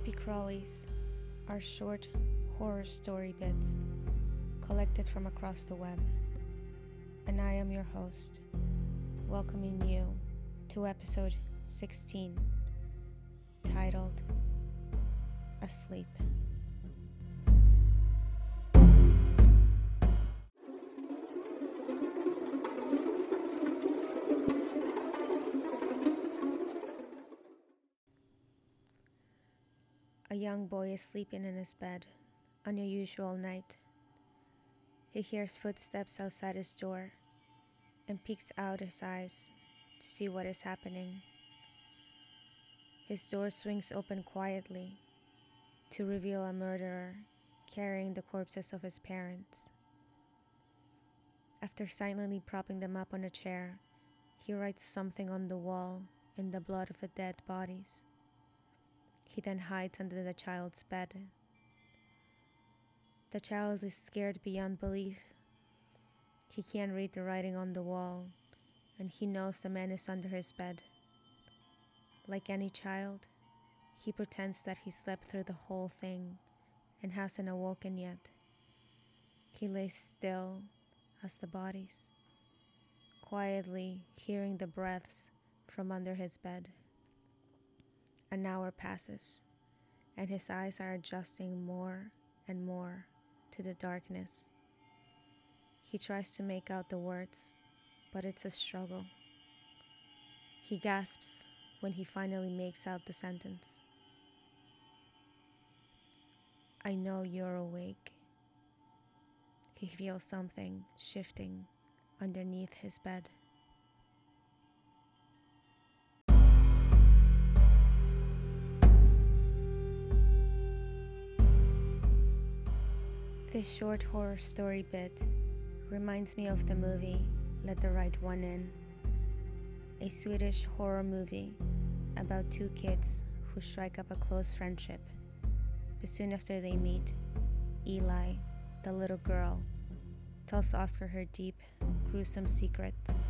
Creepy Crawlies are short horror story bits collected from across the web. And I am your host, welcoming you to episode 16, titled Asleep. Young boy is sleeping in his bed on a usual night. He hears footsteps outside his door and peeks out his eyes to see what is happening. His door swings open quietly to reveal a murderer carrying the corpses of his parents. After silently propping them up on a chair, he writes something on the wall in the blood of the dead bodies. He then hides under the child's bed. The child is scared beyond belief. He can't read the writing on the wall, and he knows the man is under his bed. Like any child, he pretends that he slept through the whole thing and hasn't awoken yet. He lays still as the bodies, quietly hearing the breaths from under his bed. An hour passes, and his eyes are adjusting more and more to the darkness. He tries to make out the words, but it's a struggle. He gasps when he finally makes out the sentence I know you're awake. He feels something shifting underneath his bed. This short horror story bit reminds me of the movie Let the Right One In, a Swedish horror movie about two kids who strike up a close friendship. But soon after they meet, Eli, the little girl, tells Oscar her deep, gruesome secrets.